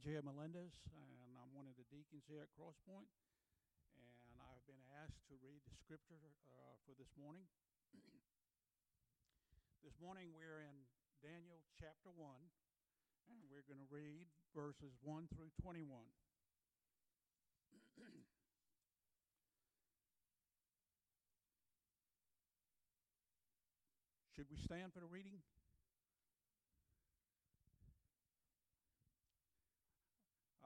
A.J. Melendez, and I'm one of the deacons here at Crosspoint. And I've been asked to read the scripture uh, for this morning. this morning we're in Daniel chapter 1, and we're going to read verses 1 through 21. Should we stand for the reading?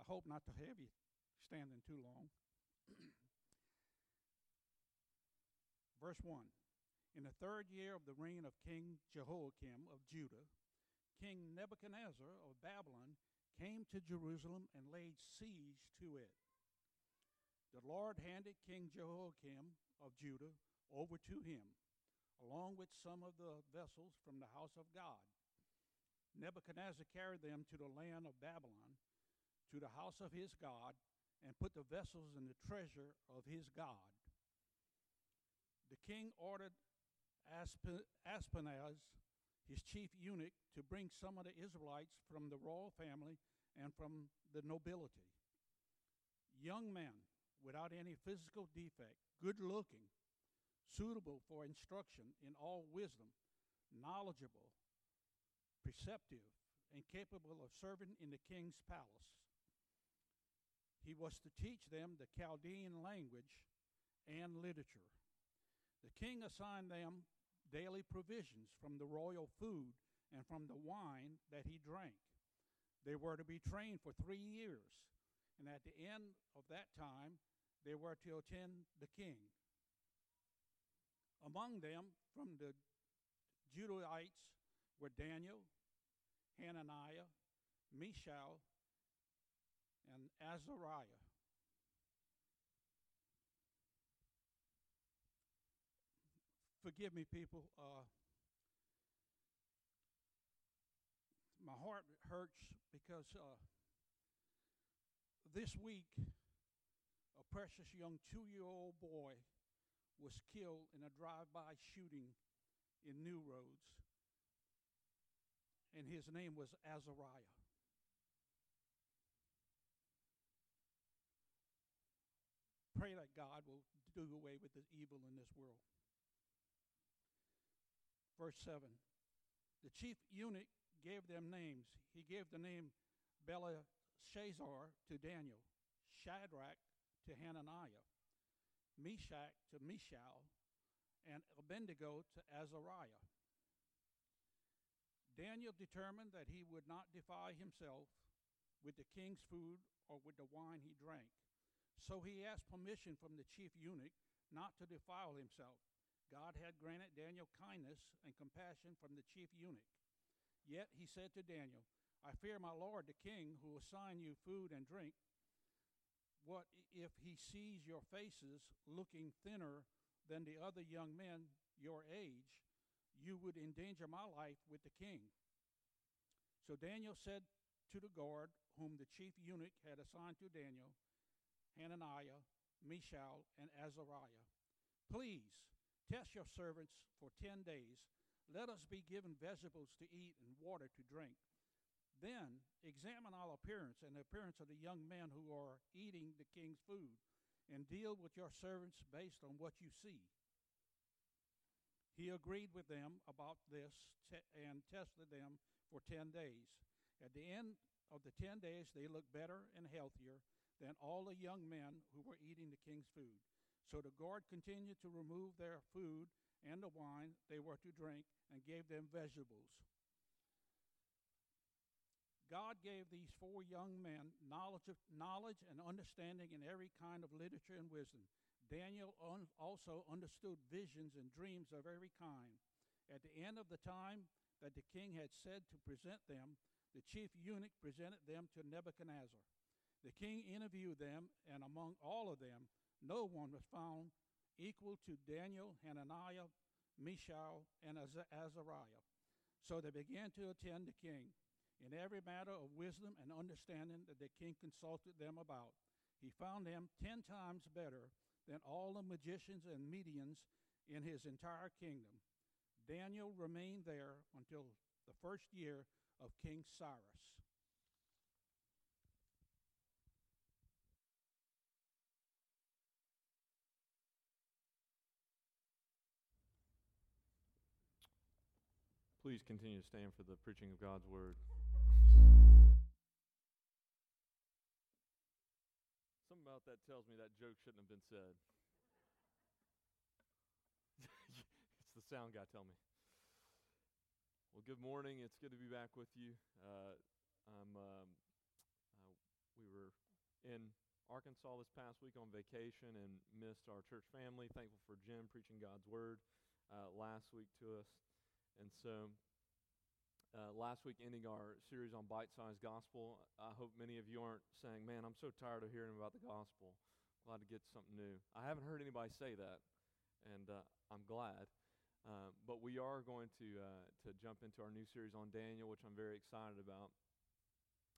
Hope not to have you standing too long. Verse 1 In the third year of the reign of King Jehoiakim of Judah, King Nebuchadnezzar of Babylon came to Jerusalem and laid siege to it. The Lord handed King Jehoiakim of Judah over to him, along with some of the vessels from the house of God. Nebuchadnezzar carried them to the land of Babylon to the house of his God and put the vessels in the treasure of his God. The king ordered Asp- Aspenaz, his chief eunuch, to bring some of the Israelites from the royal family and from the nobility. Young men without any physical defect, good looking, suitable for instruction in all wisdom, knowledgeable, perceptive, and capable of serving in the king's palace. He was to teach them the Chaldean language and literature. The king assigned them daily provisions from the royal food and from the wine that he drank. They were to be trained for three years, and at the end of that time, they were to attend the king. Among them, from the Judahites, were Daniel, Hananiah, Mishael, and Azariah. Forgive me, people. Uh, my heart hurts because uh, this week a precious young two year old boy was killed in a drive by shooting in New Roads, and his name was Azariah. Pray that God will do away with the evil in this world. Verse 7 The chief eunuch gave them names. He gave the name Belteshazzar to Daniel, Shadrach to Hananiah, Meshach to Mishael, and Abednego to Azariah. Daniel determined that he would not defile himself with the king's food or with the wine he drank. So he asked permission from the chief eunuch not to defile himself. God had granted Daniel kindness and compassion from the chief eunuch. Yet he said to Daniel, I fear my lord the king, who assign you food and drink. What if he sees your faces looking thinner than the other young men your age? You would endanger my life with the king. So Daniel said to the guard, whom the chief eunuch had assigned to Daniel, Hananiah, Mishael, and Azariah. Please test your servants for ten days. Let us be given vegetables to eat and water to drink. Then examine our appearance and the appearance of the young men who are eating the king's food, and deal with your servants based on what you see. He agreed with them about this and tested them for 10 days. At the end of the 10 days, they looked better and healthier than all the young men who were eating the king's food. So the guard continued to remove their food and the wine they were to drink and gave them vegetables. God gave these four young men knowledge, of, knowledge and understanding in every kind of literature and wisdom. Daniel un- also understood visions and dreams of every kind. At the end of the time that the king had said to present them, the chief eunuch presented them to Nebuchadnezzar. The king interviewed them, and among all of them, no one was found equal to Daniel, Hananiah, Mishael, and Azariah. So they began to attend the king in every matter of wisdom and understanding that the king consulted them about. He found them ten times better than all the magicians and mediums in his entire kingdom. Daniel remained there until the first year of King Cyrus. Please continue to stand for the preaching of God's word. Something about that tells me that joke shouldn't have been said. it's the sound guy, tell me. Well, good morning. It's good to be back with you. Uh, I'm, um, uh, we were in Arkansas this past week on vacation and missed our church family. Thankful for Jim preaching God's word uh, last week to us. And so, uh, last week, ending our series on bite sized gospel, I hope many of you aren't saying, Man, I'm so tired of hearing about the gospel. Glad to get something new. I haven't heard anybody say that, and uh, I'm glad. Uh, but we are going to, uh, to jump into our new series on Daniel, which I'm very excited about.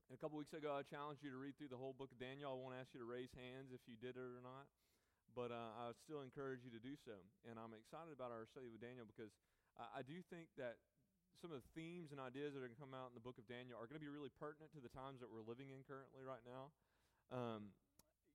A couple weeks ago, I challenged you to read through the whole book of Daniel. I won't ask you to raise hands if you did it or not, but uh, I still encourage you to do so. And I'm excited about our study with Daniel because I do think that some of the themes and ideas that are going to come out in the book of Daniel are going to be really pertinent to the times that we're living in currently right now. Um,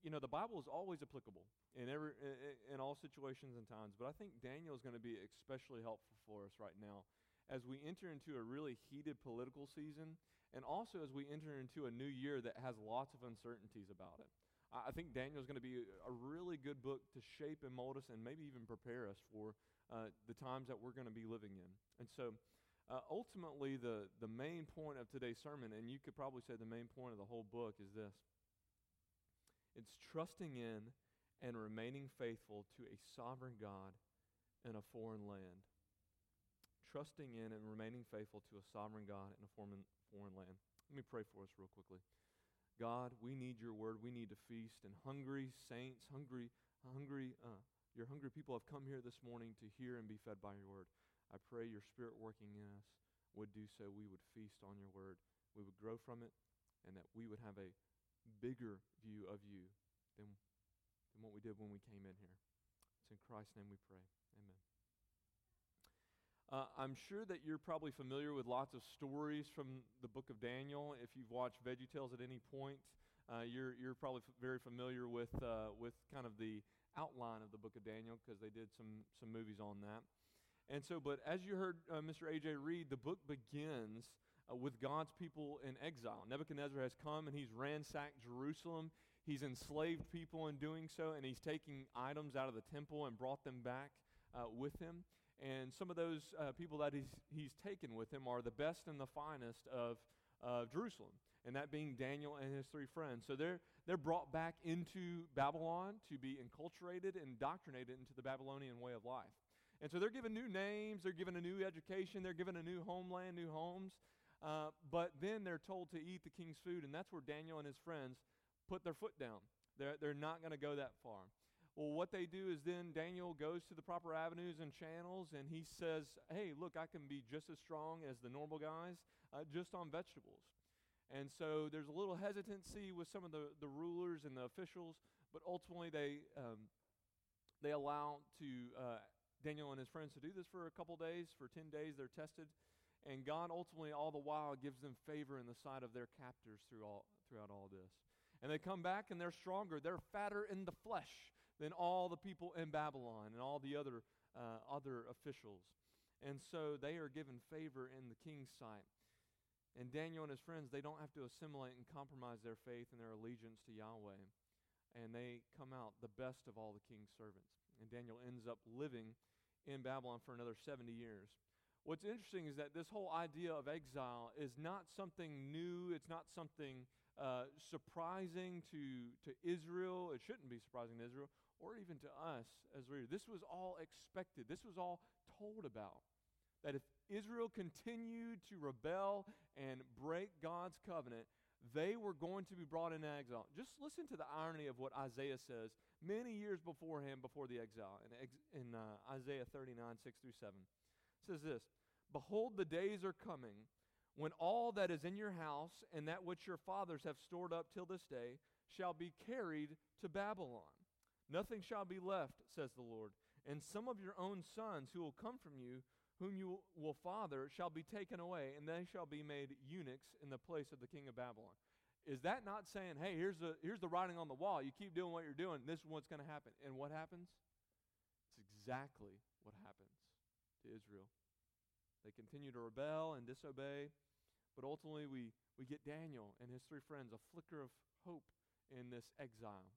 you know, the Bible is always applicable in every in, in all situations and times, but I think Daniel is going to be especially helpful for us right now as we enter into a really heated political season, and also as we enter into a new year that has lots of uncertainties about it. I think Daniel is going to be a really good book to shape and mold us and maybe even prepare us for uh, the times that we're going to be living in. And so, uh, ultimately, the, the main point of today's sermon, and you could probably say the main point of the whole book, is this it's trusting in and remaining faithful to a sovereign God in a foreign land. Trusting in and remaining faithful to a sovereign God in a foreign, foreign land. Let me pray for us real quickly. God, we need your word. We need to feast. And hungry saints, hungry, hungry, uh, your hungry people have come here this morning to hear and be fed by your word. I pray your spirit working in us would do so. We would feast on your word. We would grow from it, and that we would have a bigger view of you than, than what we did when we came in here. It's in Christ's name we pray. Amen. Uh, I'm sure that you're probably familiar with lots of stories from the book of Daniel. If you've watched VeggieTales at any point, uh, you're, you're probably f- very familiar with, uh, with kind of the outline of the book of Daniel because they did some, some movies on that. And so, but as you heard uh, Mr. A.J. read, the book begins uh, with God's people in exile. Nebuchadnezzar has come and he's ransacked Jerusalem. He's enslaved people in doing so, and he's taking items out of the temple and brought them back uh, with him. And some of those uh, people that he's, he's taken with him are the best and the finest of Jerusalem and that being Daniel and his three friends. So they're, they're brought back into Babylon to be enculturated and indoctrinated into the Babylonian way of life. And so they're given new names, they're given a new education, they're given a new homeland, new homes. Uh, but then they're told to eat the king's food, and that's where Daniel and his friends put their foot down. They're, they're not going to go that far. Well, what they do is then Daniel goes to the proper avenues and channels, and he says, Hey, look, I can be just as strong as the normal guys uh, just on vegetables. And so there's a little hesitancy with some of the, the rulers and the officials, but ultimately they, um, they allow to uh, Daniel and his friends to do this for a couple days. For 10 days, they're tested. And God ultimately, all the while, gives them favor in the sight of their captors through all, throughout all this. And they come back and they're stronger. They're fatter in the flesh than all the people in Babylon and all the other, uh, other officials. And so they are given favor in the king's sight. And Daniel and his friends, they don't have to assimilate and compromise their faith and their allegiance to Yahweh. And they come out the best of all the king's servants. And Daniel ends up living in Babylon for another 70 years. What's interesting is that this whole idea of exile is not something new, it's not something uh, surprising to, to Israel. It shouldn't be surprising to Israel or even to us as readers. This was all expected, this was all told about. That if Israel continued to rebel and break God's covenant, they were going to be brought into exile. Just listen to the irony of what Isaiah says many years beforehand, before the exile, in, in uh, Isaiah 39, 6 through 7. It says this Behold, the days are coming when all that is in your house and that which your fathers have stored up till this day shall be carried to Babylon. Nothing shall be left, says the Lord. And some of your own sons who will come from you whom you will father shall be taken away, and they shall be made eunuchs in the place of the king of Babylon. Is that not saying, hey, here's the, here's the writing on the wall. You keep doing what you're doing, this is what's going to happen. And what happens? It's exactly what happens to Israel. They continue to rebel and disobey. But ultimately, we, we get Daniel and his three friends, a flicker of hope in this exile.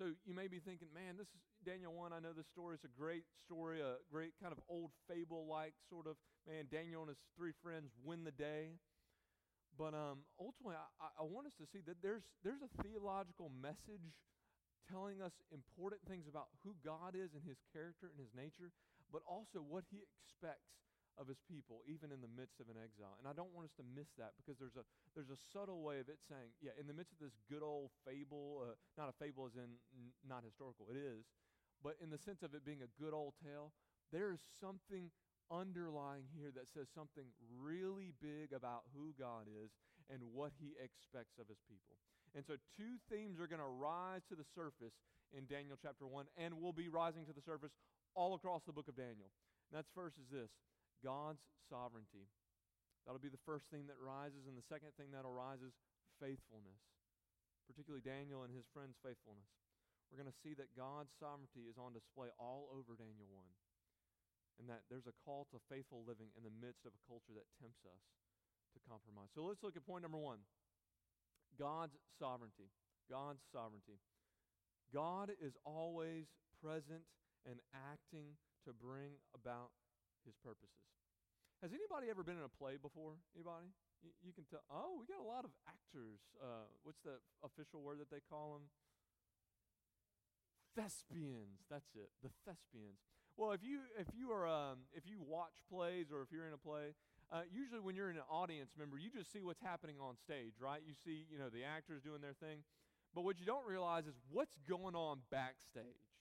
So you may be thinking, man, this is Daniel 1. I know this story is a great story, a great kind of old fable like sort of, man, Daniel and his three friends win the day. But um, ultimately, I, I want us to see that there's, there's a theological message telling us important things about who God is and his character and his nature, but also what he expects of his people, even in the midst of an exile. And I don't want us to miss that because there's a, there's a subtle way of it saying, yeah, in the midst of this good old fable, uh, not a fable as in n- not historical, it is, but in the sense of it being a good old tale, there is something underlying here that says something really big about who God is and what he expects of his people. And so, two themes are going to rise to the surface in Daniel chapter 1 and will be rising to the surface all across the book of Daniel. And that's first is this God's sovereignty. That'll be the first thing that rises. And the second thing that'll rise is faithfulness, particularly Daniel and his friends' faithfulness. We're going to see that God's sovereignty is on display all over Daniel 1. And that there's a call to faithful living in the midst of a culture that tempts us to compromise. So let's look at point number one God's sovereignty. God's sovereignty. God is always present and acting to bring about his purposes. Has anybody ever been in a play before? Anybody? You, you can tell. Oh, we got a lot of actors. Uh, what's the official word that they call them? Thespians. That's it. The thespians. Well, if you if you are um, if you watch plays or if you're in a play, uh, usually when you're in an audience member, you just see what's happening on stage, right? You see, you know, the actors doing their thing. But what you don't realize is what's going on backstage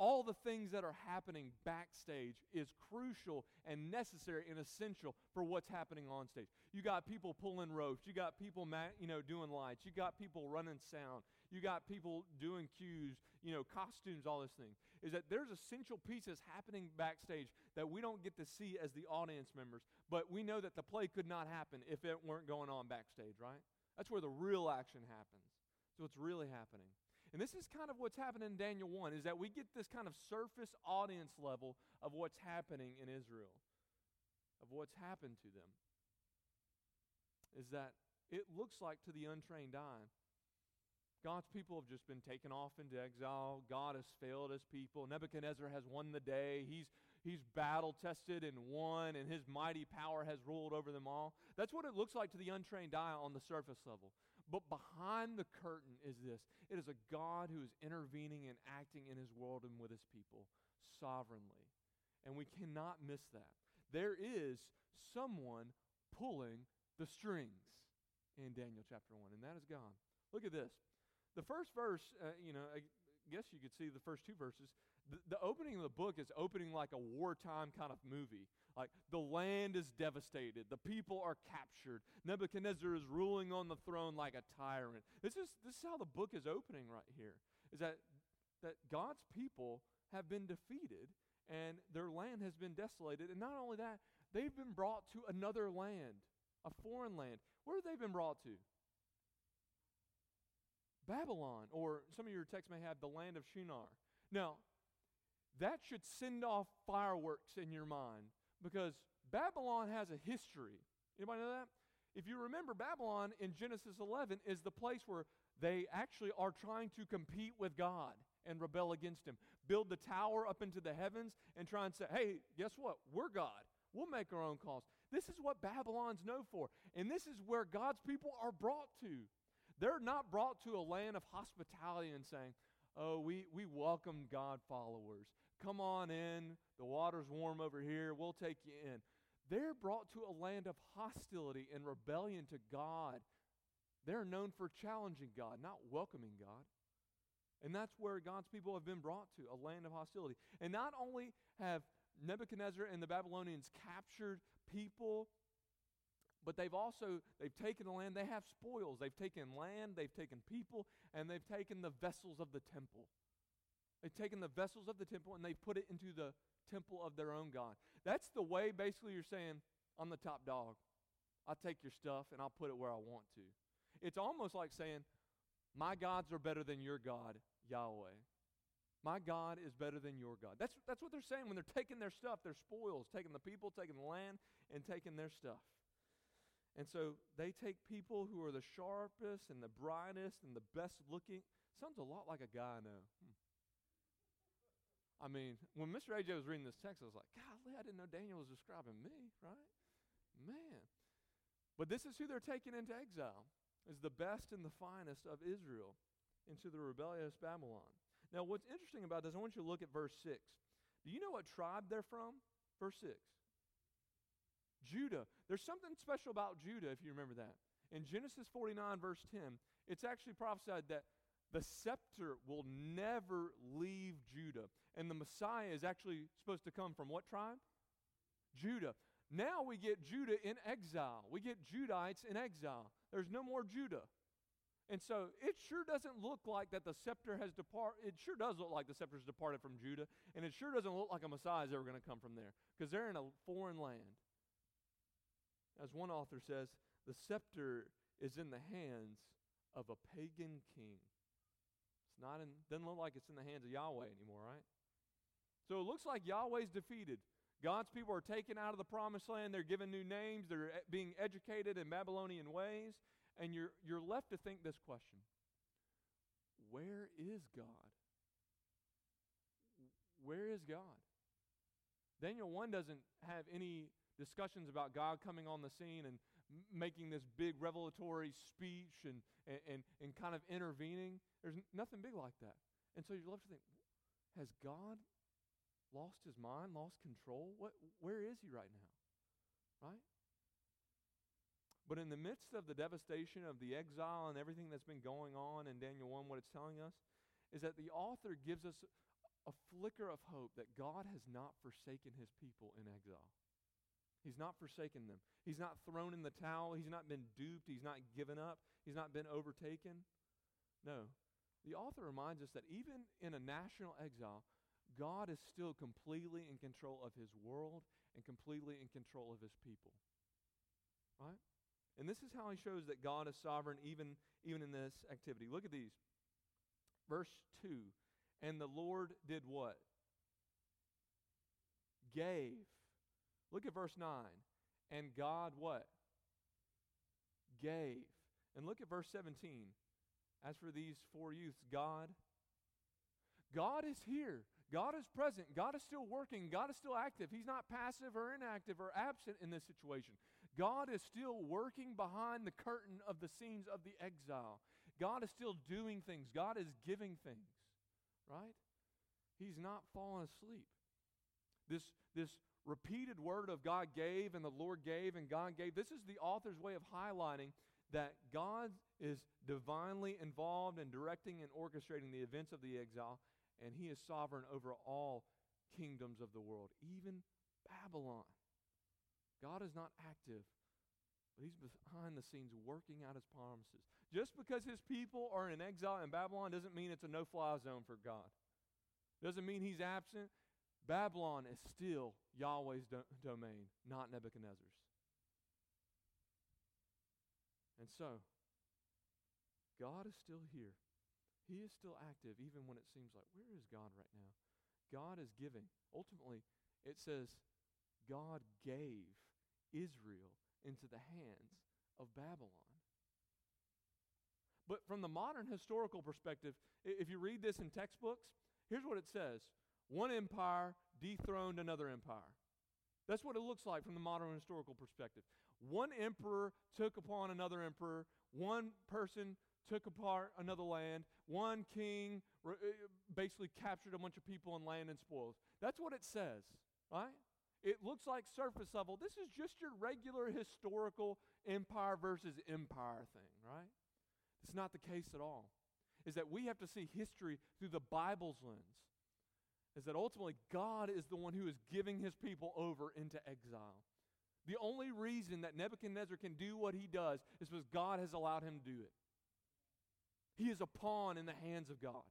all the things that are happening backstage is crucial and necessary and essential for what's happening on stage. You got people pulling ropes, you got people you know doing lights, you got people running sound, you got people doing cues, you know, costumes, all this thing. Is that there's essential pieces happening backstage that we don't get to see as the audience members, but we know that the play could not happen if it weren't going on backstage, right? That's where the real action happens. So it's really happening. And this is kind of what's happening in Daniel 1 is that we get this kind of surface audience level of what's happening in Israel, of what's happened to them. Is that it looks like to the untrained eye, God's people have just been taken off into exile. God has failed his people. Nebuchadnezzar has won the day. He's, he's battle tested and won, and his mighty power has ruled over them all. That's what it looks like to the untrained eye on the surface level. But behind the curtain is this it is a God who is intervening and acting in his world and with his people sovereignly. And we cannot miss that. There is someone pulling the strings in Daniel chapter 1, and that is God. Look at this. The first verse, uh, you know, I guess you could see the first two verses. The, the opening of the book is opening like a wartime kind of movie. Like the land is devastated, the people are captured. Nebuchadnezzar is ruling on the throne like a tyrant. This is this is how the book is opening right here. Is that that God's people have been defeated and their land has been desolated. And not only that, they've been brought to another land, a foreign land. Where have they been brought to? Babylon, or some of your texts may have the land of Shinar. Now, that should send off fireworks in your mind because Babylon has a history. Anybody know that? If you remember, Babylon in Genesis 11 is the place where they actually are trying to compete with God and rebel against Him. Build the tower up into the heavens and try and say, hey, guess what? We're God. We'll make our own calls. This is what Babylon's known for. And this is where God's people are brought to. They're not brought to a land of hospitality and saying, oh, we, we welcome God followers. Come on in. The water's warm over here. We'll take you in. They're brought to a land of hostility and rebellion to God. They're known for challenging God, not welcoming God. And that's where God's people have been brought to, a land of hostility. And not only have Nebuchadnezzar and the Babylonians captured people, but they've also they've taken the land, they have spoils. They've taken land, they've taken people, and they've taken the vessels of the temple. They've taken the vessels of the temple and they've put it into the temple of their own God. That's the way, basically, you're saying, I'm the top dog. I'll take your stuff and I'll put it where I want to. It's almost like saying, My gods are better than your God, Yahweh. My God is better than your God. That's, that's what they're saying when they're taking their stuff, their spoils, taking the people, taking the land, and taking their stuff. And so they take people who are the sharpest and the brightest and the best looking. Sounds a lot like a guy I know. Hmm. I mean, when Mr. AJ was reading this text, I was like, golly, I didn't know Daniel was describing me, right? Man. But this is who they're taking into exile, is the best and the finest of Israel into the rebellious Babylon. Now, what's interesting about this, I want you to look at verse 6. Do you know what tribe they're from? Verse 6. Judah. There's something special about Judah, if you remember that. In Genesis 49, verse 10, it's actually prophesied that the scepter will never leave Judah. And the Messiah is actually supposed to come from what tribe? Judah. Now we get Judah in exile. We get Judites in exile. There's no more Judah. And so it sure doesn't look like that the scepter has departed. It sure does look like the scepter's departed from Judah, and it sure doesn't look like a Messiah is ever going to come from there because they're in a foreign land. As one author says, the scepter is in the hands of a pagan king. It's not in, doesn't look like it's in the hands of Yahweh anymore, right? So it looks like Yahweh's defeated. God's people are taken out of the promised land. They're given new names. They're being educated in Babylonian ways and you're, you're left to think this question Where is God? Where is God? Daniel 1 doesn't have any discussions about God coming on the scene and making this big revelatory speech and, and, and, and kind of intervening. There's nothing big like that. And so you love to think, has God lost his mind, lost control? What, where is he right now? Right? But in the midst of the devastation of the exile and everything that's been going on in Daniel 1, what it's telling us is that the author gives us a flicker of hope that God has not forsaken his people in exile. He's not forsaken them. He's not thrown in the towel. He's not been duped. He's not given up. He's not been overtaken. No. The author reminds us that even in a national exile, God is still completely in control of his world and completely in control of his people. Right? And this is how he shows that God is sovereign even, even in this activity. Look at these. Verse 2 And the Lord did what? Gave. Look at verse 9. And God what? Gave. And look at verse 17. As for these four youths, God God is here. God is present. God is still working. God is still active. He's not passive or inactive or absent in this situation. God is still working behind the curtain of the scenes of the exile. God is still doing things. God is giving things, right? He's not fallen asleep. This, this repeated word of God gave and the Lord gave and God gave, this is the author's way of highlighting that God is divinely involved in directing and orchestrating the events of the exile, and He is sovereign over all kingdoms of the world, even Babylon. God is not active, but He's behind the scenes working out His promises. Just because His people are in exile in Babylon doesn't mean it's a no fly zone for God. Doesn't mean He's absent. Babylon is still Yahweh's do- domain, not Nebuchadnezzar's. And so, God is still here. He is still active, even when it seems like, where is God right now? God is giving. Ultimately, it says, God gave Israel into the hands of Babylon. But from the modern historical perspective, if you read this in textbooks, here's what it says one empire dethroned another empire. That's what it looks like from the modern historical perspective. One emperor took upon another emperor, one person took apart another land, one king uh, basically captured a bunch of people and land and spoils. That's what it says, right? It looks like surface level. This is just your regular historical empire versus empire thing, right? It's not the case at all. Is that we have to see history through the Bible's lens. Is that ultimately God is the one who is giving his people over into exile. The only reason that Nebuchadnezzar can do what he does is because God has allowed him to do it. He is a pawn in the hands of God.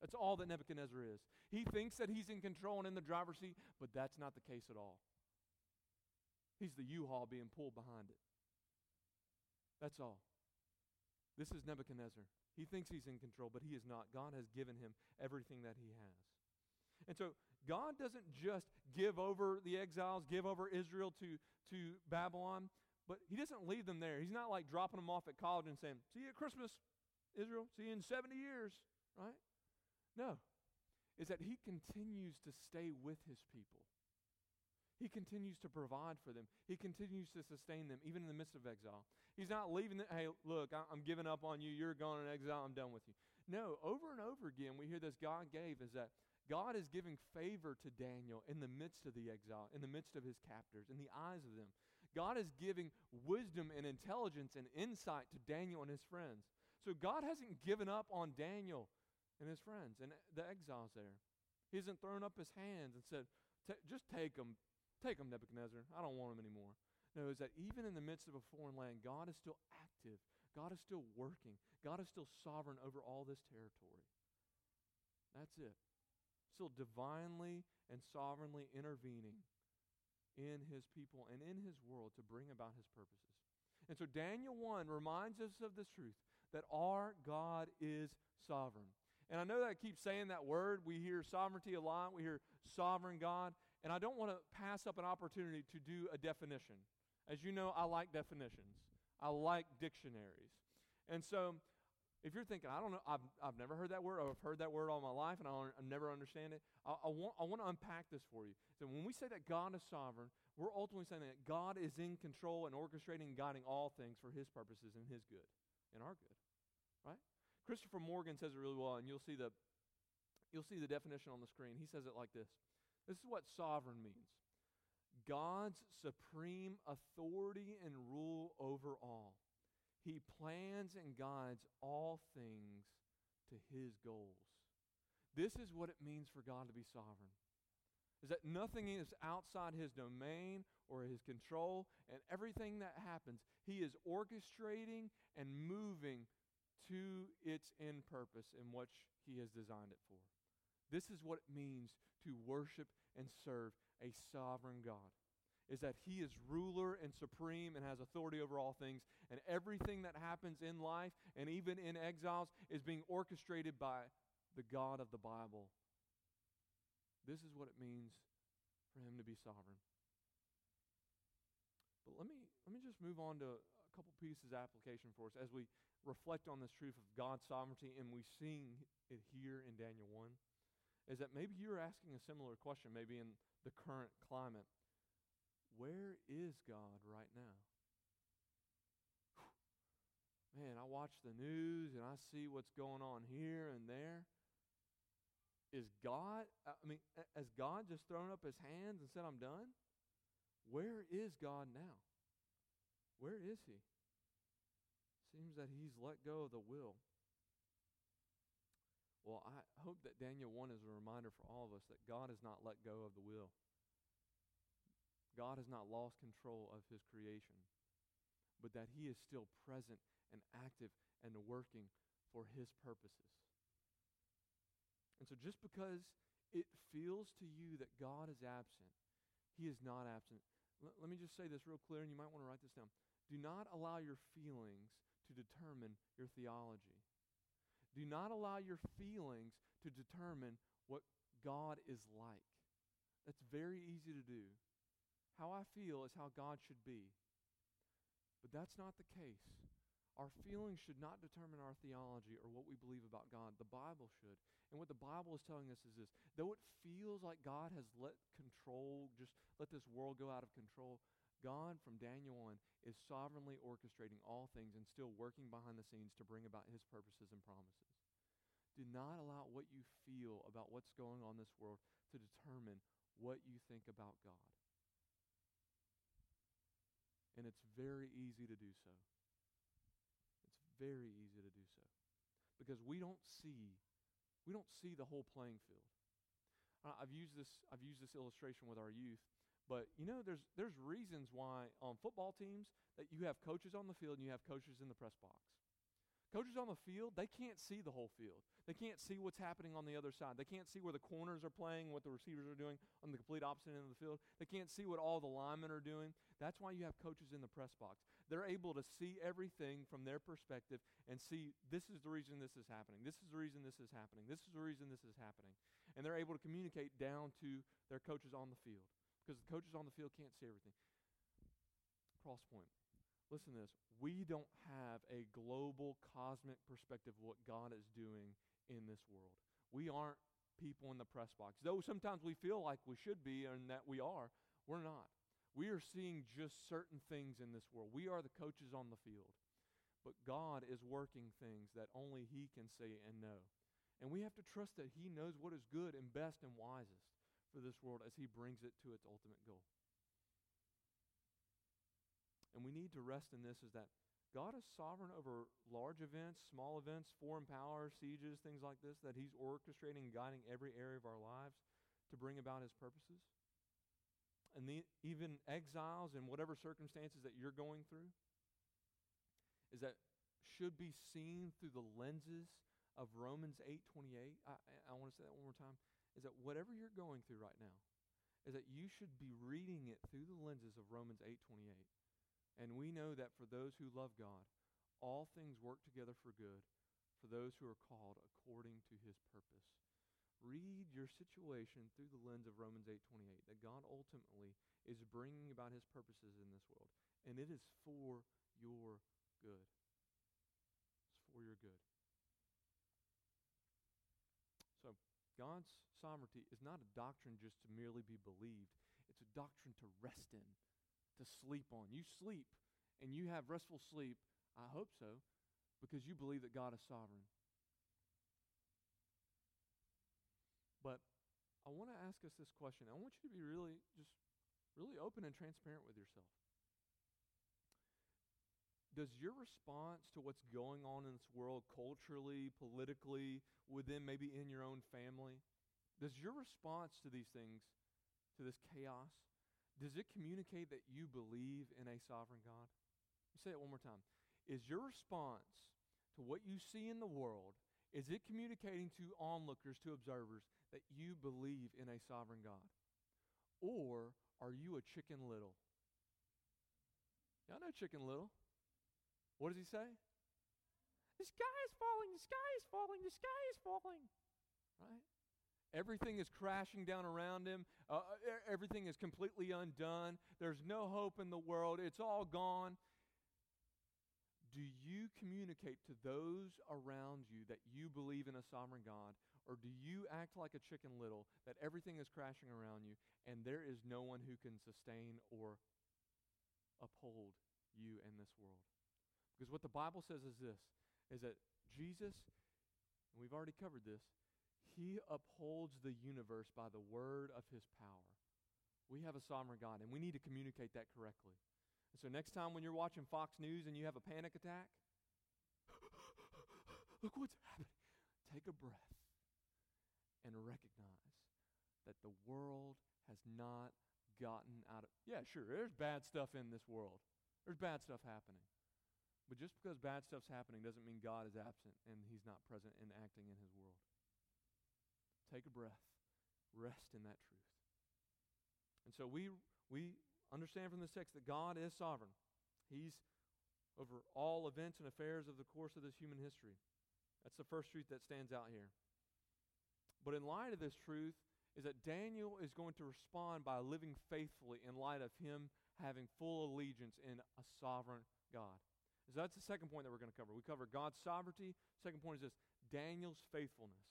That's all that Nebuchadnezzar is. He thinks that he's in control and in the driver's seat, but that's not the case at all. He's the U Haul being pulled behind it. That's all. This is Nebuchadnezzar. He thinks he's in control, but he is not. God has given him everything that he has. And so God doesn't just give over the exiles, give over Israel to, to Babylon, but he doesn't leave them there. He's not like dropping them off at college and saying, See you at Christmas, Israel. See you in 70 years, right? No. Is that he continues to stay with his people. He continues to provide for them. He continues to sustain them, even in the midst of exile. He's not leaving them, hey, look, I'm giving up on you. You're gone in exile. I'm done with you. No, over and over again, we hear this God gave is that God is giving favor to Daniel in the midst of the exile, in the midst of his captors, in the eyes of them. God is giving wisdom and intelligence and insight to Daniel and his friends. So God hasn't given up on Daniel and his friends and the exiles there. He hasn't thrown up his hands and said, just take them, take them, Nebuchadnezzar. I don't want them anymore. No, is that even in the midst of a foreign land, God is still active. God is still working. God is still sovereign over all this territory. That's it. Still divinely and sovereignly intervening in his people and in his world to bring about his purposes. And so Daniel 1 reminds us of this truth that our God is sovereign. And I know that I keep saying that word. We hear sovereignty a lot, we hear sovereign God. And I don't want to pass up an opportunity to do a definition. As you know, I like definitions, I like dictionaries. And so if you're thinking, I don't know, I've, I've never heard that word, or I've heard that word all my life and I, I never understand it, I, I, want, I want to unpack this for you. So when we say that God is sovereign, we're ultimately saying that God is in control and orchestrating and guiding all things for his purposes and his good, and our good. Right? Christopher Morgan says it really well, and you'll see the you'll see the definition on the screen. He says it like this. This is what sovereign means. God's supreme authority and rule over all. He plans and guides all things to his goals. This is what it means for God to be sovereign. Is that nothing is outside his domain or his control, and everything that happens, he is orchestrating and moving to its end purpose in which he has designed it for. This is what it means to worship and serve a sovereign God is that he is ruler and supreme and has authority over all things. And everything that happens in life and even in exiles is being orchestrated by the God of the Bible. This is what it means for him to be sovereign. But let me, let me just move on to a couple pieces of application for us as we reflect on this truth of God's sovereignty and we sing it here in Daniel 1. Is that maybe you're asking a similar question, maybe in the current climate where is God right now? Man, I watch the news and I see what's going on here and there. Is God, I mean, has God just thrown up his hands and said, I'm done? Where is God now? Where is he? Seems that he's let go of the will. Well, I hope that Daniel 1 is a reminder for all of us that God has not let go of the will. God has not lost control of his creation, but that he is still present and active and working for his purposes. And so just because it feels to you that God is absent, he is not absent. L- let me just say this real clear, and you might want to write this down. Do not allow your feelings to determine your theology. Do not allow your feelings to determine what God is like. That's very easy to do. How I feel is how God should be. But that's not the case. Our feelings should not determine our theology or what we believe about God. The Bible should. And what the Bible is telling us is this though it feels like God has let control, just let this world go out of control, God, from Daniel 1, is sovereignly orchestrating all things and still working behind the scenes to bring about his purposes and promises. Do not allow what you feel about what's going on in this world to determine what you think about God. And it's very easy to do so. It's very easy to do so. Because we don't see we don't see the whole playing field. I've used this I've used this illustration with our youth, but you know there's there's reasons why on football teams that you have coaches on the field and you have coaches in the press box. Coaches on the field, they can't see the whole field. They can't see what's happening on the other side. They can't see where the corners are playing, what the receivers are doing on the complete opposite end of the field. They can't see what all the linemen are doing. That's why you have coaches in the press box. They're able to see everything from their perspective and see this is the reason this is happening. This is the reason this is happening. This is the reason this is happening. And they're able to communicate down to their coaches on the field because the coaches on the field can't see everything. Crosspoint. Listen to this. We don't have a global cosmic perspective of what God is doing in this world. We aren't people in the press box. Though sometimes we feel like we should be and that we are, we're not. We are seeing just certain things in this world. We are the coaches on the field. But God is working things that only He can see and know. And we have to trust that He knows what is good and best and wisest for this world as He brings it to its ultimate goal. And we need to rest in this is that God is sovereign over large events, small events, foreign power, sieges, things like this, that He's orchestrating and guiding every area of our lives to bring about His purposes. And the, even exiles and whatever circumstances that you're going through is that should be seen through the lenses of Romans 8:28. I, I want to say that one more time. Is that whatever you're going through right now, is that you should be reading it through the lenses of Romans 8:28. And we know that for those who love God, all things work together for good for those who are called according to his purpose. Read your situation through the lens of Romans 8:28 that God ultimately is bringing about his purposes in this world and it is for your good. It's for your good. So, God's sovereignty is not a doctrine just to merely be believed. It's a doctrine to rest in to sleep on. You sleep and you have restful sleep, I hope so, because you believe that God is sovereign. But I want to ask us this question. I want you to be really, just really open and transparent with yourself. Does your response to what's going on in this world, culturally, politically, within maybe in your own family, does your response to these things, to this chaos, does it communicate that you believe in a sovereign God? say it one more time. Is your response to what you see in the world, is it communicating to onlookers, to observers, that you believe in a sovereign God? Or are you a chicken little? Y'all know chicken little. What does he say? The sky is falling, the sky is falling, the sky is falling. Right? Everything is crashing down around him. Uh, everything is completely undone. There's no hope in the world. It's all gone. Do you communicate to those around you that you believe in a sovereign God? Or do you act like a chicken little, that everything is crashing around you and there is no one who can sustain or uphold you in this world? Because what the Bible says is this is that Jesus, and we've already covered this, he upholds the universe by the word of his power. We have a sovereign God, and we need to communicate that correctly. And so, next time when you're watching Fox News and you have a panic attack, look what's happening. Take a breath and recognize that the world has not gotten out of. Yeah, sure, there's bad stuff in this world, there's bad stuff happening. But just because bad stuff's happening doesn't mean God is absent and he's not present and acting in his world. Take a breath. Rest in that truth. And so we, we understand from this text that God is sovereign. He's over all events and affairs of the course of this human history. That's the first truth that stands out here. But in light of this truth, is that Daniel is going to respond by living faithfully in light of him having full allegiance in a sovereign God. So that's the second point that we're going to cover. We cover God's sovereignty. Second point is this Daniel's faithfulness.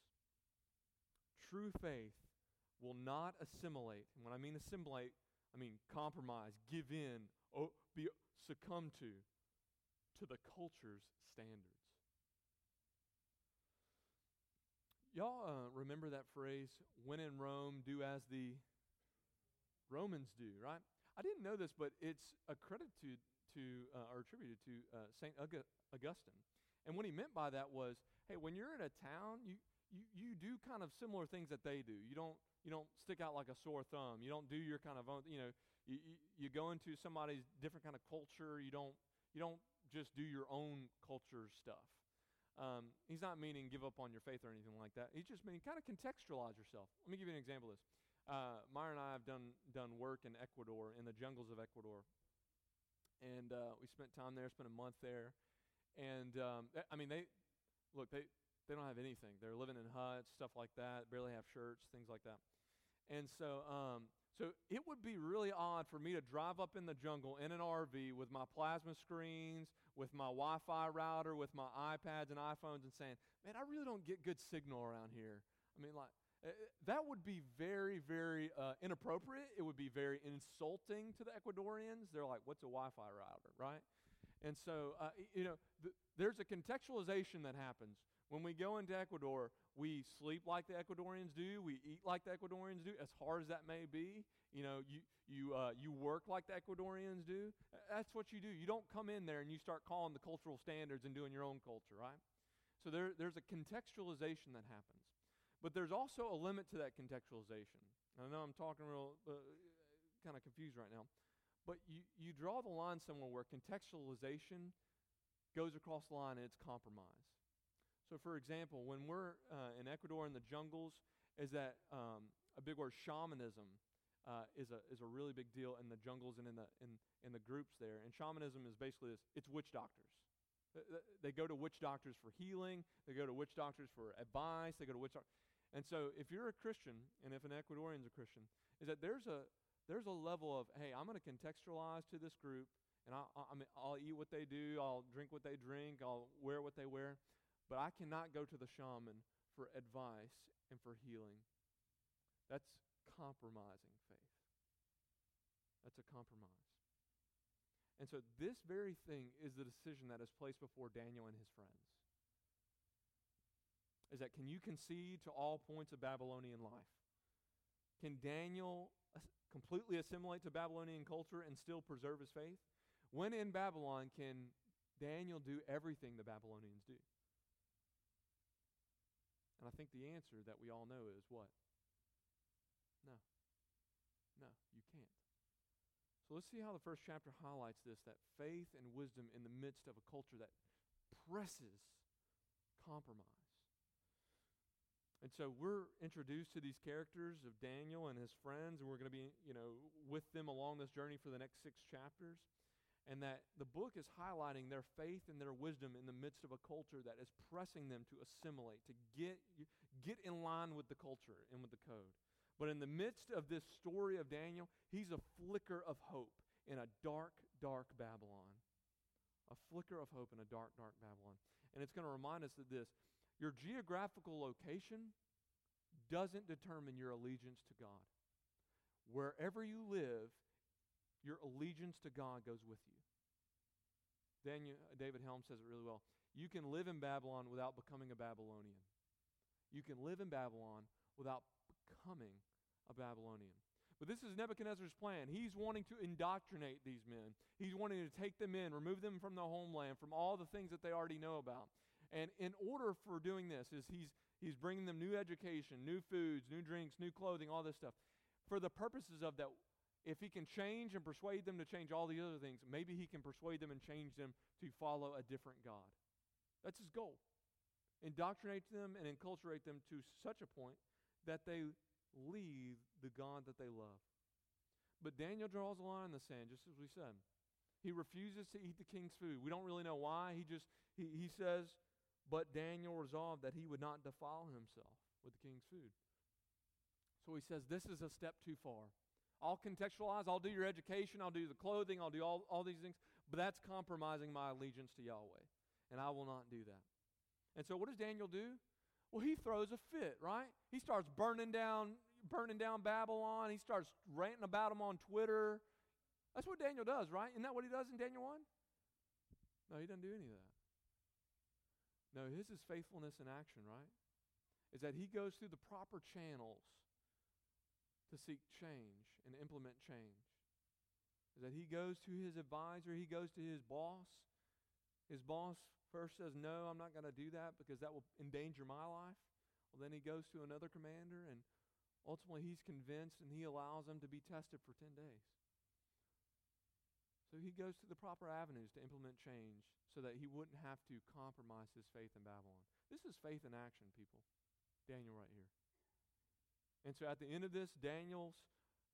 True faith will not assimilate. And when I mean assimilate, I mean compromise, give in, oh, be succumb to to the culture's standards. Y'all uh, remember that phrase, when in Rome, do as the Romans do, right? I didn't know this, but it's accredited to, uh, or attributed to uh, St. Augustine. And what he meant by that was, hey, when you're in a town, you, you, you do kind of similar things that they do. You don't, you don't stick out like a sore thumb. You don't do your kind of own, you know, you, you, go into somebody's different kind of culture. You don't, you don't just do your own culture stuff. Um, he's not meaning give up on your faith or anything like that. He's just meaning kind of contextualize yourself. Let me give you an example of this. Uh, Myra and I have done done work in Ecuador, in the jungles of Ecuador, and uh, we spent time there, spent a month there, and um, I mean they look they they don't have anything. They're living in huts, stuff like that. Barely have shirts, things like that. And so um, so it would be really odd for me to drive up in the jungle in an RV with my plasma screens, with my Wi-Fi router, with my iPads and iPhones, and saying, "Man, I really don't get good signal around here." I mean, like uh, that would be very, very uh, inappropriate. It would be very insulting to the Ecuadorians. They're like, "What's a Wi-Fi router?" Right? And so, uh, you know, th- there's a contextualization that happens when we go into Ecuador we sleep like the Ecuadorians do. We eat like the Ecuadorians do, as hard as that may be. You know, you, you, uh, you work like the Ecuadorians do. That's what you do. You don't come in there and you start calling the cultural standards and doing your own culture, right? So there, there's a contextualization that happens. But there's also a limit to that contextualization. I know I'm talking real uh, kind of confused right now. But you, you draw the line somewhere where contextualization goes across the line and it's compromise. So, for example, when we're uh, in Ecuador in the jungles, is that um, a big word? Shamanism uh, is a is a really big deal in the jungles and in the in in the groups there. And shamanism is basically this: it's witch doctors. They go to witch doctors for healing. They go to witch doctors for advice. They go to witch doctors. And so, if you're a Christian, and if an Ecuadorian's a Christian, is that there's a there's a level of hey, I'm going to contextualize to this group, and I, I, I mean, I'll eat what they do, I'll drink what they drink, I'll wear what they wear. But I cannot go to the shaman for advice and for healing. That's compromising faith. That's a compromise. And so, this very thing is the decision that is placed before Daniel and his friends. Is that can you concede to all points of Babylonian life? Can Daniel completely assimilate to Babylonian culture and still preserve his faith? When in Babylon, can Daniel do everything the Babylonians do? And I think the answer that we all know is what? No. No, you can't. So let's see how the first chapter highlights this that faith and wisdom in the midst of a culture that presses compromise. And so we're introduced to these characters of Daniel and his friends, and we're going to be, you know, with them along this journey for the next six chapters and that the book is highlighting their faith and their wisdom in the midst of a culture that is pressing them to assimilate, to get, get in line with the culture and with the code. But in the midst of this story of Daniel, he's a flicker of hope in a dark, dark Babylon. A flicker of hope in a dark, dark Babylon. And it's going to remind us of this your geographical location doesn't determine your allegiance to God. Wherever you live, your allegiance to God goes with you. Daniel, David Helm says it really well. You can live in Babylon without becoming a Babylonian. You can live in Babylon without becoming a Babylonian. But this is Nebuchadnezzar's plan. He's wanting to indoctrinate these men. He's wanting to take them in, remove them from the homeland, from all the things that they already know about. And in order for doing this, is he's he's bringing them new education, new foods, new drinks, new clothing, all this stuff, for the purposes of that if he can change and persuade them to change all the other things, maybe he can persuade them and change them to follow a different God. That's his goal. Indoctrinate them and enculturate them to such a point that they leave the God that they love. But Daniel draws a line in the sand, just as we said. He refuses to eat the king's food. We don't really know why. He just he, he says, but Daniel resolved that he would not defile himself with the king's food. So he says, This is a step too far. I'll contextualize, I'll do your education, I'll do the clothing, I'll do all, all these things, but that's compromising my allegiance to Yahweh. And I will not do that. And so what does Daniel do? Well, he throws a fit, right? He starts burning down, burning down Babylon. He starts ranting about them on Twitter. That's what Daniel does, right? Isn't that what he does in Daniel 1? No, he doesn't do any of that. No, his is faithfulness in action, right? Is that he goes through the proper channels to seek change and implement change. Is that he goes to his advisor, he goes to his boss. His boss first says, No, I'm not going to do that because that will endanger my life. Well, then he goes to another commander, and ultimately he's convinced and he allows them to be tested for 10 days. So he goes to the proper avenues to implement change so that he wouldn't have to compromise his faith in Babylon. This is faith in action, people. Daniel right here. And so at the end of this, Daniel's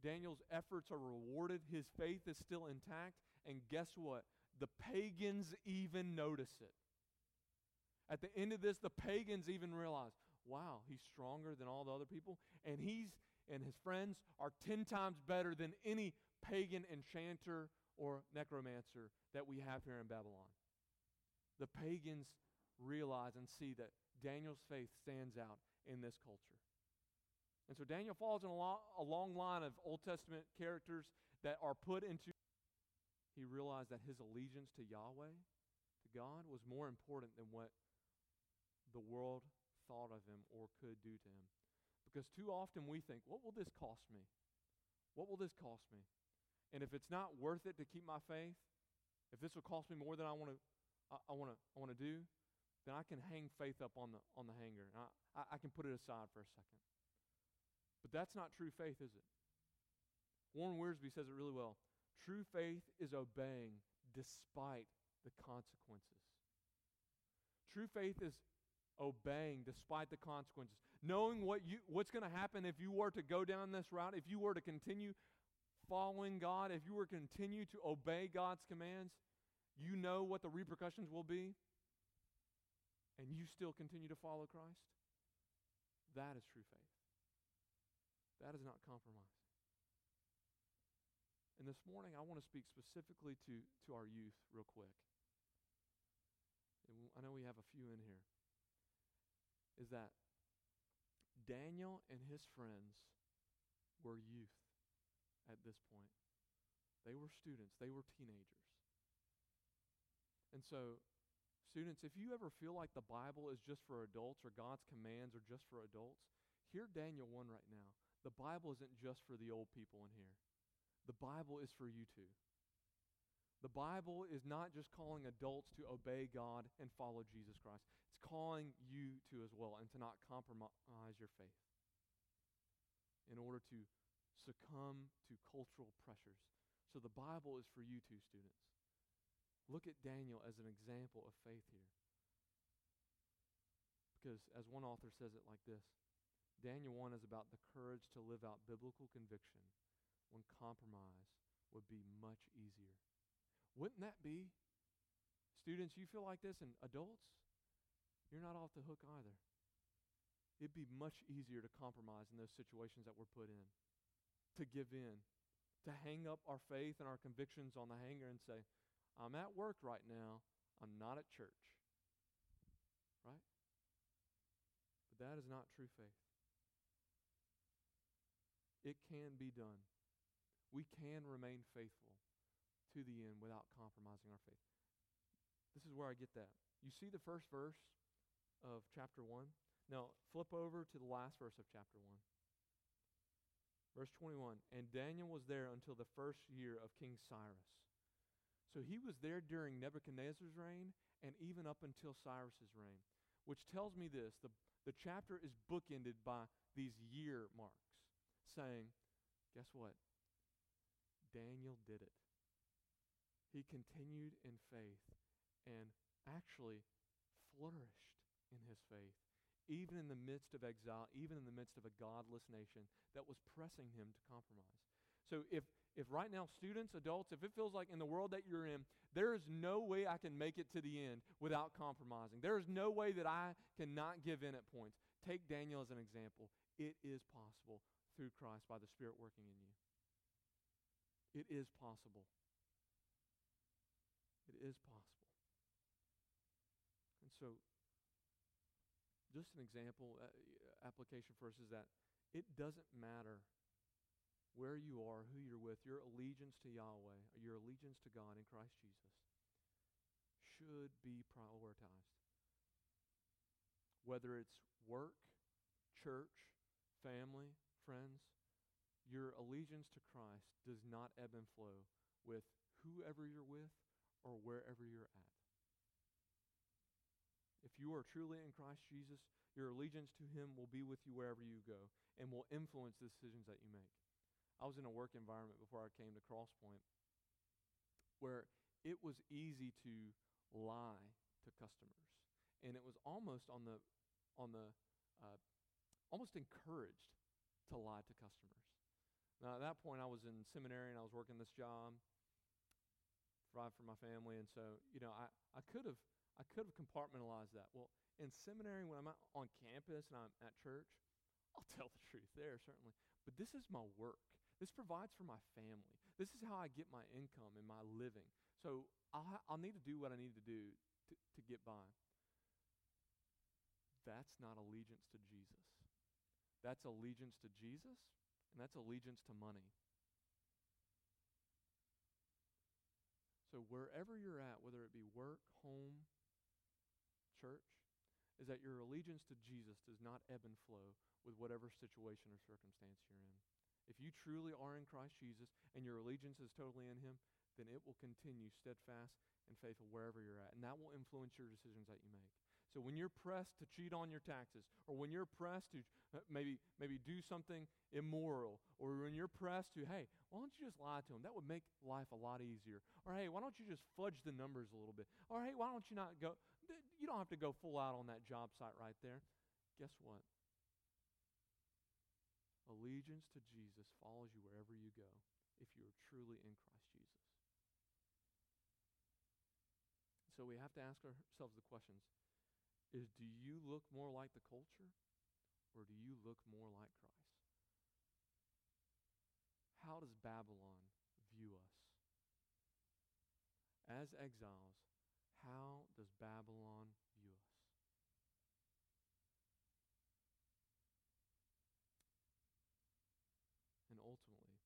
Daniel's efforts are rewarded. His faith is still intact. And guess what? The pagans even notice it. At the end of this, the pagans even realize, wow, he's stronger than all the other people. And he's and his friends are 10 times better than any pagan enchanter or necromancer that we have here in Babylon. The pagans realize and see that Daniel's faith stands out in this culture. And so Daniel falls in a, lo- a long line of Old Testament characters that are put into. He realized that his allegiance to Yahweh, to God, was more important than what the world thought of him or could do to him. Because too often we think, what will this cost me? What will this cost me? And if it's not worth it to keep my faith, if this will cost me more than I want to, I, I want to, I want to do, then I can hang faith up on the on the hanger. I, I, I can put it aside for a second. But that's not true faith, is it? Warren Wiersbe says it really well. True faith is obeying despite the consequences. True faith is obeying despite the consequences. Knowing what you what's going to happen if you were to go down this route, if you were to continue following God, if you were to continue to obey God's commands, you know what the repercussions will be, and you still continue to follow Christ, that is true faith. That is not compromise. And this morning, I want to speak specifically to, to our youth, real quick. And I know we have a few in here. Is that Daniel and his friends were youth at this point. They were students, they were teenagers. And so, students, if you ever feel like the Bible is just for adults or God's commands are just for adults, hear Daniel 1 right now. The Bible isn't just for the old people in here, the Bible is for you too. The Bible is not just calling adults to obey God and follow Jesus Christ. It's calling you to as well and to not compromise your faith in order to succumb to cultural pressures. So the Bible is for you too, students. Look at Daniel as an example of faith here. Because as one author says it like this Daniel 1 is about the courage to live out biblical conviction when compromise would be much easier. Wouldn't that be? Students, you feel like this, and adults, you're not off the hook either. It'd be much easier to compromise in those situations that we're put in to give in, to hang up our faith and our convictions on the hanger and say, I'm at work right now, I'm not at church. Right? But that is not true faith. It can be done. We can remain faithful to the end without compromising our faith. This is where I get that. You see the first verse of chapter 1? Now, flip over to the last verse of chapter 1. Verse 21 And Daniel was there until the first year of King Cyrus. So he was there during Nebuchadnezzar's reign and even up until Cyrus's reign, which tells me this the, the chapter is bookended by these year marks, saying, Guess what? Daniel did it. He continued in faith and actually flourished in his faith even in the midst of exile, even in the midst of a godless nation that was pressing him to compromise. So if if right now students, adults, if it feels like in the world that you're in, there is no way I can make it to the end without compromising. There is no way that I cannot give in at points. Take Daniel as an example. It is possible through Christ by the Spirit working in you. It is possible. It is possible. And so just an example, uh, application for us is that it doesn't matter where you are, who you're with, your allegiance to Yahweh, or your allegiance to God in Christ Jesus should be prioritized. Whether it's work, church, family, friends, your allegiance to Christ does not ebb and flow with whoever you're with or wherever you're at. If you are truly in Christ Jesus, your allegiance to Him will be with you wherever you go and will influence the decisions that you make. I was in a work environment before I came to Crosspoint, where it was easy to lie to customers, and it was almost on the on the uh, almost encouraged to lie to customers. Now, at that point, I was in seminary and I was working this job, provide for my family, and so you know, I, I could have I could have compartmentalized that. Well, in seminary, when I'm on campus and I'm at church, I'll tell the truth there certainly. But this is my work. This provides for my family. This is how I get my income and my living. So I'll, I'll need to do what I need to do to, to get by. That's not allegiance to Jesus. That's allegiance to Jesus, and that's allegiance to money. So, wherever you're at, whether it be work, home, church, is that your allegiance to Jesus does not ebb and flow with whatever situation or circumstance you're in. If you truly are in Christ Jesus and your allegiance is totally in Him, then it will continue steadfast and faithful wherever you're at. And that will influence your decisions that you make. So when you're pressed to cheat on your taxes, or when you're pressed to uh, maybe maybe do something immoral, or when you're pressed to, hey, why don't you just lie to them? That would make life a lot easier. Or hey, why don't you just fudge the numbers a little bit? Or hey, why don't you not go? You don't have to go full out on that job site right there. Guess what? Allegiance to Jesus follows you wherever you go if you are truly in Christ Jesus. So we have to ask ourselves the questions is do you look more like the culture or do you look more like Christ? How does Babylon view us? As exiles, how does Babylon view us? And ultimately,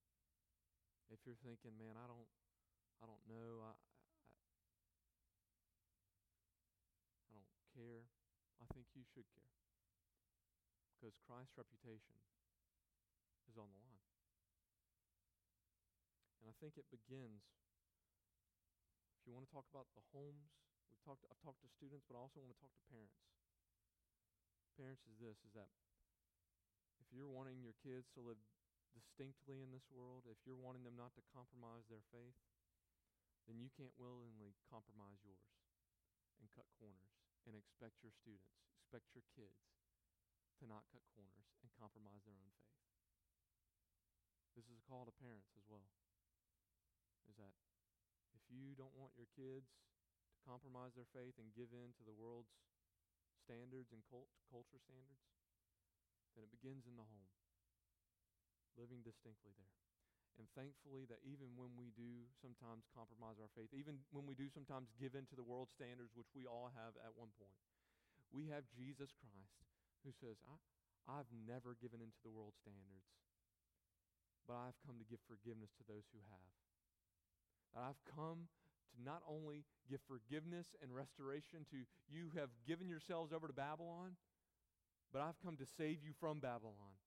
if you're thinking, man, I don't I don't know, I, care, I think you should care. Because Christ's reputation is on the line. And I think it begins, if you want to talk about the homes, we've talked, I've talked to students, but I also want to talk to parents. Parents is this, is that if you're wanting your kids to live distinctly in this world, if you're wanting them not to compromise their faith, then you can't willingly compromise yours and cut corners and expect your students, expect your kids to not cut corners and compromise their own faith. This is a call to parents as well. Is that if you don't want your kids to compromise their faith and give in to the world's standards and cult- culture standards, then it begins in the home, living distinctly there. And thankfully, that even when we do sometimes compromise our faith, even when we do sometimes give in to the world standards, which we all have at one point, we have Jesus Christ who says, I, I've never given into the world standards, but I've come to give forgiveness to those who have. That I've come to not only give forgiveness and restoration to you who have given yourselves over to Babylon, but I've come to save you from Babylon,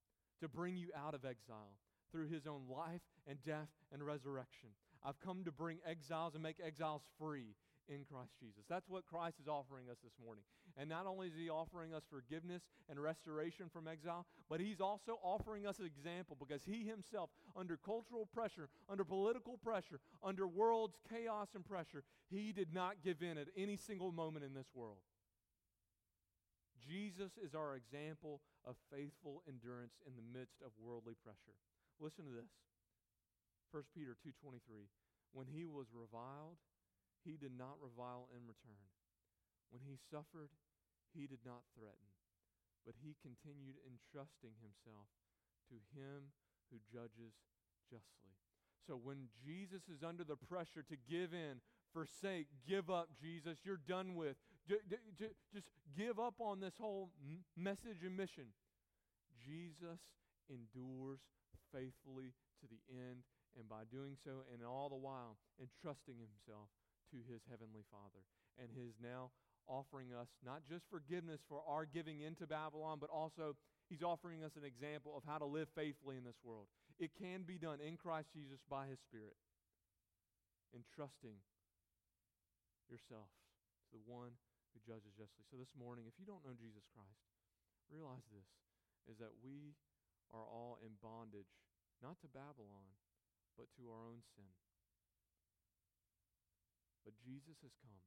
to bring you out of exile through his own life and death and resurrection. I've come to bring exiles and make exiles free in Christ Jesus. That's what Christ is offering us this morning. And not only is he offering us forgiveness and restoration from exile, but he's also offering us an example because he himself, under cultural pressure, under political pressure, under world's chaos and pressure, he did not give in at any single moment in this world. Jesus is our example of faithful endurance in the midst of worldly pressure. Listen to this. 1 Peter 2:23. When he was reviled, he did not revile in return. When he suffered, he did not threaten, but he continued entrusting himself to him who judges justly. So when Jesus is under the pressure to give in, forsake, give up, Jesus, you're done with. Just give up on this whole message and mission. Jesus endures faithfully to the end, and by doing so, and all the while, entrusting himself to his heavenly Father. And his now offering us not just forgiveness for our giving into Babylon, but also he's offering us an example of how to live faithfully in this world. It can be done in Christ Jesus by his Spirit, entrusting yourself to the one who judges justly. So this morning, if you don't know Jesus Christ, realize this is that we are all in bondage, not to Babylon, but to our own sin. But Jesus has come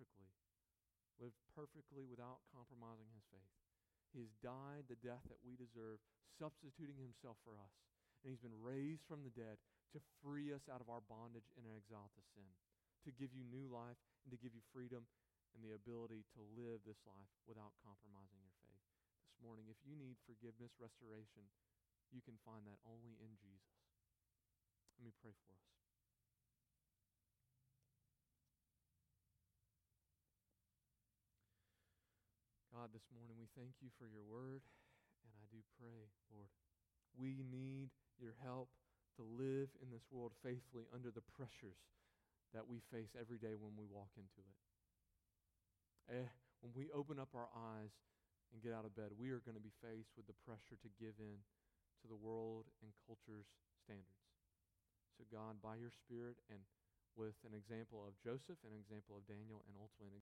perfectly, lived perfectly without compromising his faith. He has died the death that we deserve, substituting himself for us. And he's been raised from the dead to free us out of our bondage and exile to sin, to give you new life and to give you freedom and the ability to live this life without compromising your faith. This morning, if you need forgiveness, restoration, you can find that only in Jesus. Let me pray for us. God, this morning we thank you for your word, and I do pray, Lord, we need your help to live in this world faithfully under the pressures that we face every day when we walk into it. Eh, when we open up our eyes and get out of bed, we are going to be faced with the pressure to give in to the world and culture's standards. So, God, by your Spirit and with an example of Joseph, an example of Daniel, and ultimately an